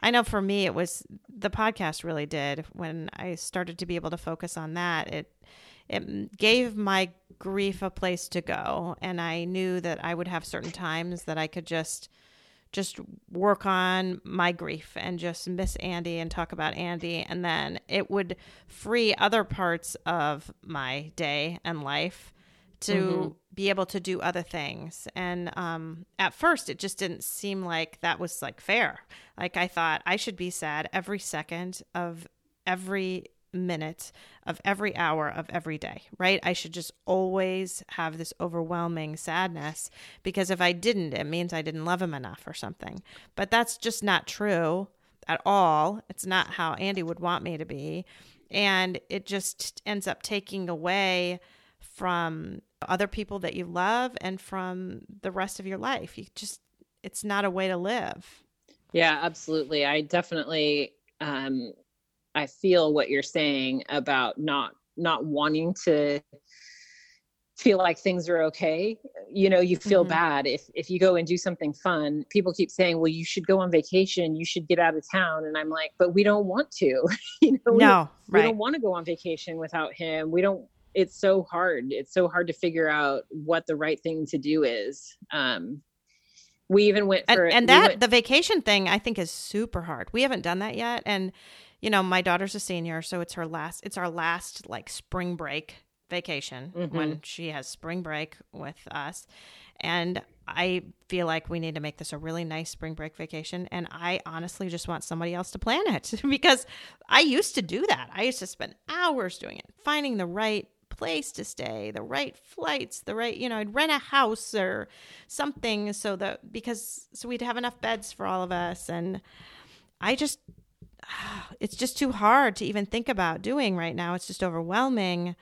I know for me, it was the podcast really did when I started to be able to focus on that. It, it gave my grief a place to go. And I knew that I would have certain times that I could just, just work on my grief and just miss Andy and talk about Andy. And then it would free other parts of my day and life to mm-hmm. be able to do other things. And um, at first, it just didn't seem like that was like fair. Like I thought I should be sad every second of every minute of every hour of every day, right? I should just always have this overwhelming sadness because if I didn't, it means I didn't love him enough or something. But that's just not true at all. It's not how Andy would want me to be. And it just ends up taking away from other people that you love and from the rest of your life. You just, it's not a way to live. Yeah, absolutely. I definitely, um, I feel what you're saying about not, not wanting to feel like things are okay you know you feel mm-hmm. bad if if you go and do something fun people keep saying well you should go on vacation you should get out of town and i'm like but we don't want to you know no we, right. we don't want to go on vacation without him we don't it's so hard. It's so hard to figure out what the right thing to do is. Um, we even went for and, and that we went, the vacation thing I think is super hard. We haven't done that yet, and you know my daughter's a senior, so it's her last. It's our last like spring break vacation Mhm. when she has spring break with us. And I feel like we need to make this a really nice spring break vacation. And I honestly just want somebody else to plan it because I used to do that. I used to spend hours doing it, finding the right place to stay, the right flights, the right, you know, I'd rent a house or something so that because so we'd have enough beds for all of us. And I just, it's just too hard to even think about doing right now. It's just overwhelming.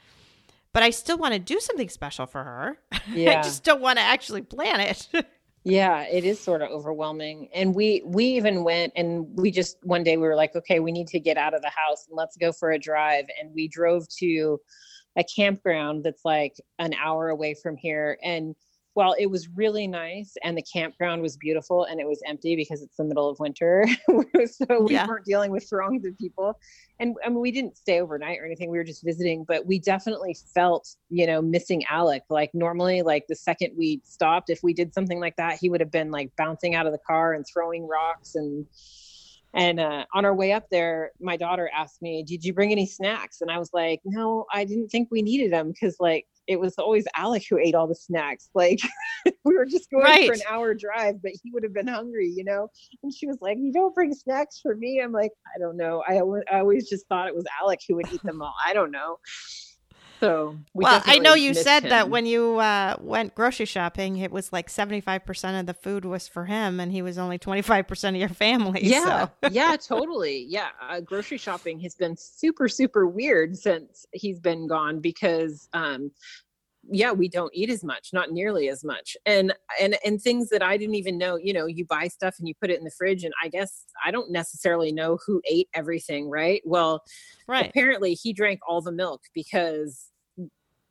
But I still want to do something special for her. Yeah. I just don't want to actually plan it. Yeah, it is sort of overwhelming. And we we even went and we just one day we were like, okay, we need to get out of the house and let's go for a drive. And we drove to a campground that's like an hour away from here. And while it was really nice and the campground was beautiful and it was empty because it's the middle of winter, so we Yeah. weren't dealing with throngs of people. And I mean, we didn't stay overnight or anything. We were just visiting, but we definitely felt, you know, missing Alec. Like normally, like the second we stopped, if we did something like that, he would have been like bouncing out of the car and throwing rocks and and uh, on our way up there, my daughter asked me, "Did you bring any snacks?" And I was like, "No, I didn't think we needed them because like it was always Alec who ate all the snacks. Like we were just going for an hour drive, but he would have been hungry, you know." And she was like, "You don't bring snacks for me." I'm like, "I don't know. I, I always just thought it was Alec who would eat them all. I don't know." So we well, I know you said that when you uh, went grocery shopping, it was like 75% of the food was for him and he was only 25% of your family. yeah So. yeah totally yeah uh, grocery shopping has been super super weird since he's been gone because um yeah we don't eat as much not nearly as much and and and things that i didn't even know you know you buy stuff and you put it in the fridge and i guess i don't necessarily know who ate everything right well Right. apparently he drank all the milk because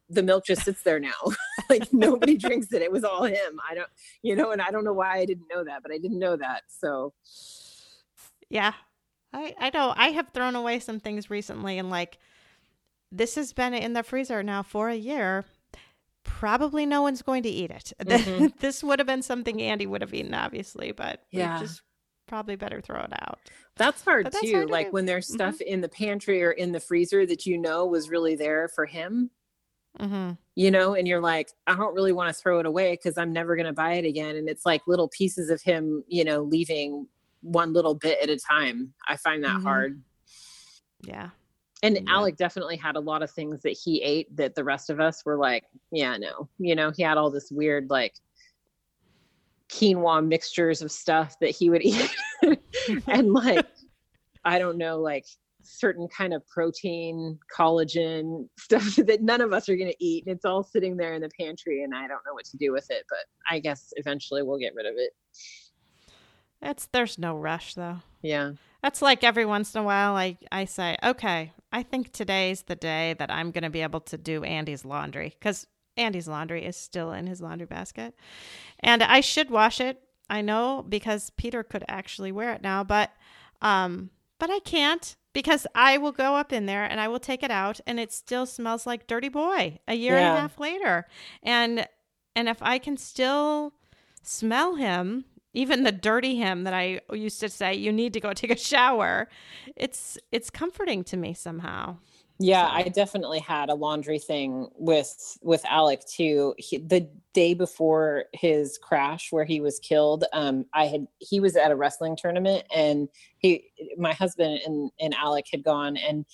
the milk just sits there now like nobody drinks it it was all him i don't you know and i don't know why i didn't know that but i didn't know that so Yeah. I, I know. I have thrown away some things recently and like this has been in the freezer now for a year. Probably no one's going to eat it. Mhm. this would have been something Andy would have eaten, obviously, but Yeah. just probably better throw it out. That's hard that's too. hard to like do. when there's Mhm. stuff in the pantry or in the freezer that you know was really there for him, hmm you know, and you're like, I don't really want to throw it away because I'm never going to buy it again. And it's like little pieces of him, you know, leaving one little bit at a time. I find that Mhm. hard. Yeah. And Yeah. Alec definitely had a lot of things that he ate that the rest of us were like, yeah, no. You know, he had all this weird, like, quinoa mixtures of stuff that he would eat. and, like, I don't know, like, certain kind of protein, collagen stuff that none of us are going to eat. And it's all sitting there in the pantry, and I don't know what to do with it. But I guess eventually we'll get rid of it. It's there's no rush though. Yeah. That's like every once in a while I, I say, okay, I think today's the day that I'm going to be able to do Andy's laundry because Andy's laundry is still in his laundry basket. And I should wash it. I know because Peter could actually wear it now, but um but I can't because I will go up in there and I will take it out and it still smells like dirty boy a year and a half later. And and if I can still smell him, even the dirty him that I used to say you need to go take a shower, it's it's comforting to me somehow. Yeah, So- I definitely had a laundry thing with with Alec too. He, the day before his crash, where he was killed, um, I had he was at a wrestling tournament, and he, my husband and and Alec had gone, and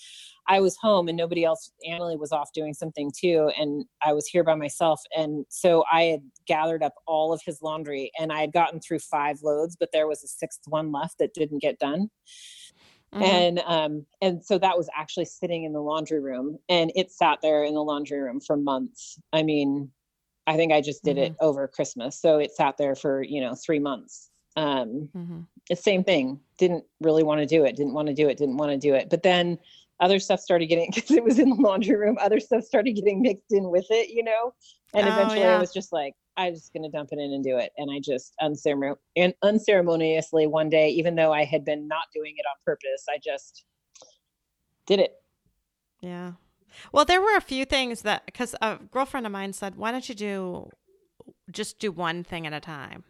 I was home, and nobody else. Emily was off doing something too, and I was here by myself, and so I had gathered up all of his laundry, and I had gotten through five loads, but there was a sixth one left that didn't get done Mhm. and um and so that was actually sitting in the laundry room and it sat there in the laundry room for months i mean i think i just did it over christmas so it sat there for you know three months um Mhm. the same thing didn't really want to do it didn't want to do it didn't want to do it but then other stuff started getting because it was in the laundry room other stuff started getting mixed in with it you know and Oh, eventually yeah. i was just like i'm just going to dump it in and do it and i just unceremon- and unceremoniously one day even though i had been not doing it on purpose i just did it Yeah. Well, there were a few things that because a girlfriend of mine said, "Why don't you do just do one thing at a time?"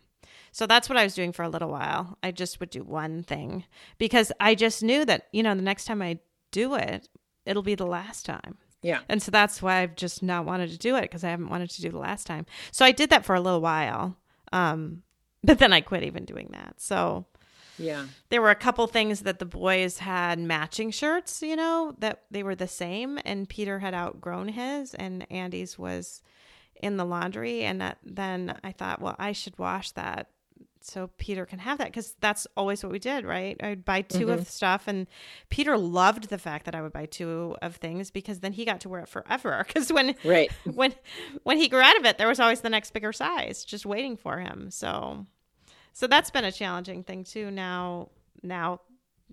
So that's what I was doing for a little while. I just would do one thing because I just knew that you know the next time I do it, it'll be the last time. Yeah. And so that's why I've just not wanted to do it because I haven't wanted to do the last time. So I did that for a little while. Um, but then I quit even doing that. So Yeah. there were a couple things that the boys had matching shirts, you know, that they were the same and Peter had outgrown his and Andy's was in the laundry and that, then I thought, well, I should wash that so Peter can have that because that's always what we did, right? I'd buy 2 of mm-hmm. stuff, and Peter loved the fact that I would buy two of things because then he got to wear it forever. Because when Right. when when he grew out of it, there was always the next bigger size just waiting for him. So so that's been a challenging thing too. Now now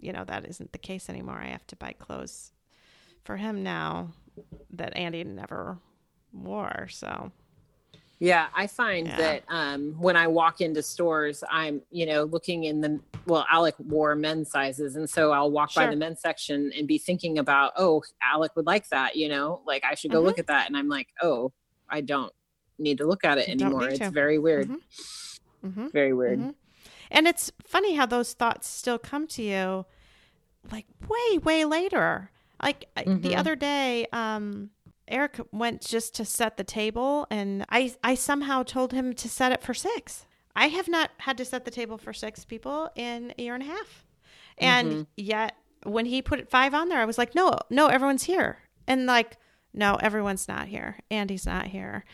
you know that isn't the case anymore. I have to buy clothes for him now that Andy never wore. So Yeah, I find Yeah. that um, when I walk into stores, I'm, you know, looking in the, well, Alec wore men's sizes. And so I'll walk by the men's section and be thinking about, oh, Alec would like that, you know, like I should go look at that. And I'm like, oh, I don't need to look at it anymore. It's very weird. Mhm. Mhm. Very weird. Mhm. And it's funny how those thoughts still come to you like way, way later. Like the Mhm. other day, um, Eric went just to set the table and I, I somehow told him to set it for six. I have not had to set the table for six people in a year and a half. And Mhm. yet when he put five on there, I was like, no, no, everyone's here. And like, no, everyone's not here. Andy's not here.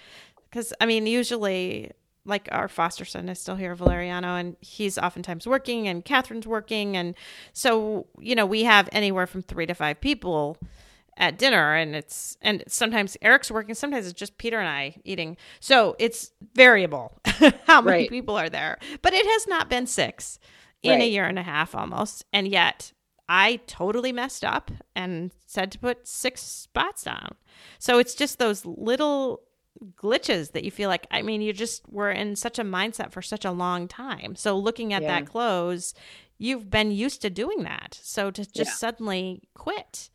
Because, I mean, usually, like our foster son is still here, Valeriano, and he's oftentimes working, and Catherine's working. And so, you know, we have anywhere from three to five people at dinner and it's and sometimes Eric's working sometimes it's just Peter and I eating. So it's variable how many Right. people are there. But it has not been 6 in a year and a half almost and yet I totally messed up and said to put 6 spots down. So it's just those little glitches that you feel like I mean you just were in such a mindset for such a long time. So looking at Yeah. that close you've been used to doing that. So to just Yeah. suddenly quit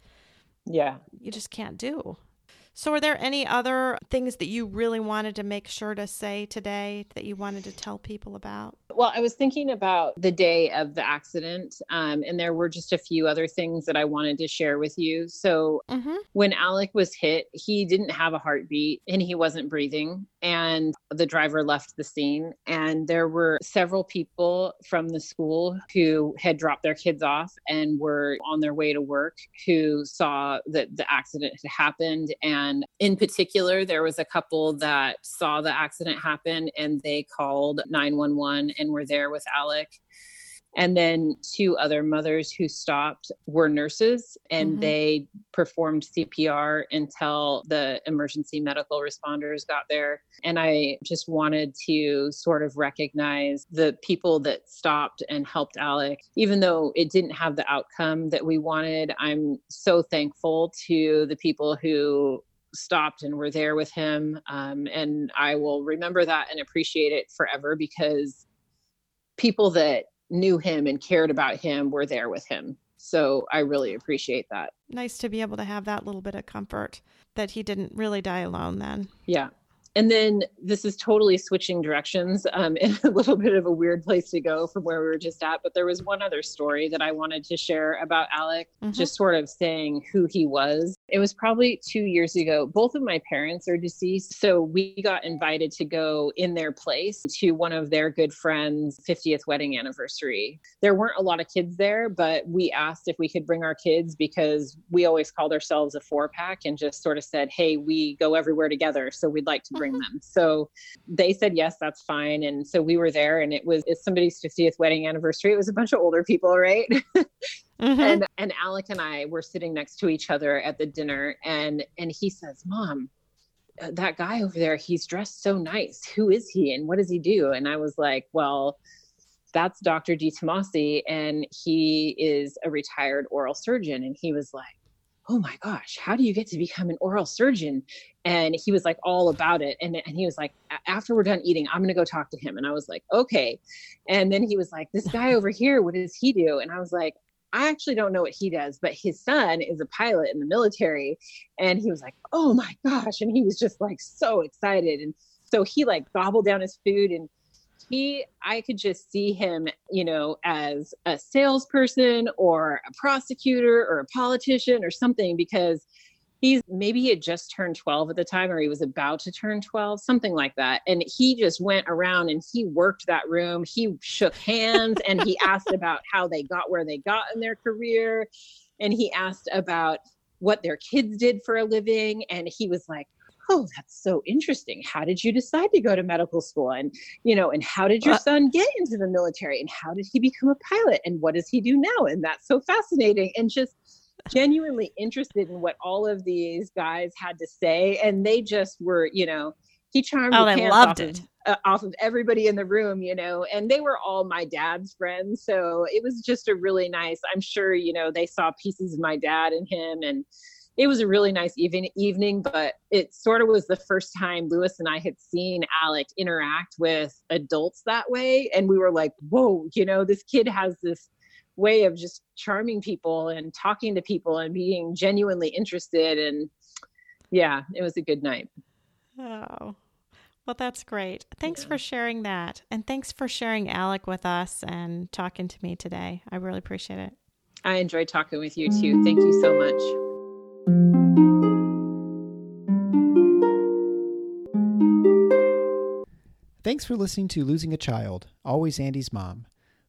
Yeah. you just can't do. So, are there any other things that you really wanted to make sure to say today that you wanted to tell people about? Well, I was thinking about the day of the accident, um, and there were just a few other things that I wanted to share with you. So, Mm-hmm. when Alec was hit, he didn't have a heartbeat and he wasn't breathing. And the driver left the scene. And there were several people from the school who had dropped their kids off and were on their way to work who saw that the accident had happened. And in particular, there was a couple that saw the accident happen and they called 911 and were there with Alec. And then two other mothers who stopped were nurses and Mhm. they performed CPR until the emergency medical responders got there. And I just wanted to sort of recognize the people that stopped and helped Alec. Even though it didn't have the outcome that we wanted, I'm so thankful to the people who stopped and were there with him. Um, and I will remember that and appreciate it forever because people that knew him and cared about him were there with him. So I really appreciate that. Nice to be able to have that little bit of comfort that he didn't really die alone then. Yeah. And then this is totally switching directions um, in a little bit of a weird place to go from where we were just at. But there was one other story that I wanted to share about Alec, Mhm. just sort of saying who he was. It was probably two years ago. Both of my parents are deceased. So we got invited to go in their place to one of their good friends' 50th wedding anniversary. There weren't a lot of kids there, but we asked if we could bring our kids because we always called ourselves a four pack and just sort of said, hey, we go everywhere together. So we'd like to bring mm-hmm. them. So they said, yes, that's fine. And so we were there and it was, it's somebody's 50th wedding anniversary. It was a bunch of older people, right? Mhm. and and Alec and I were sitting next to each other at the dinner, and and he says, "Mom, uh, that guy over there, he's dressed so nice. Who is he, and what does he do?" And I was like, "Well." That's Dr. G. Tomasi, and he is a retired oral surgeon. And he was like, Oh my gosh, how do you get to become an oral surgeon? And he was like, all about it. And, and he was like, After we're done eating, I'm going to go talk to him. And I was like, Okay. And then he was like, This guy over here, what does he do? And I was like, I actually don't know what he does, but his son is a pilot in the military. And he was like, Oh my gosh. And he was just like so excited. And so he like gobbled down his food and he, I could just see him, you know, as a salesperson or a prosecutor or a politician or something because he's maybe he had just turned 12 at the time or he was about to turn 12 something like that. And he just went around and he worked that room. He shook hands and he asked about how they got where they got in their career. And he asked about what their kids did for a living. And he was like oh that's so interesting. How did you decide to go to medical school? And you know and how did your uh, son get into the military? And how did he become a pilot? And what does he do now? And that's so fascinating. And just genuinely interested in what all of these guys had to say and they just were you know he charmed oh, the they loved off it. Of, uh, off of everybody in the room you know and they were all my dad's friends so it was just a really nice i'm sure you know they saw pieces of my dad in him and it was a really nice even, evening but it sort of was the first time lewis and i had seen alec interact with adults that way and we were like whoa you know this kid has this way of just charming people and talking to people and being genuinely interested and yeah it was a good night Oh, well, that's great. Thanks yeah. for sharing that. And thanks for sharing Alec with us and talking to me today. I really appreciate it. I enjoyed talking with you too. Thank you so much. Thanks for listening to Losing a Child, Always Andy's Mom.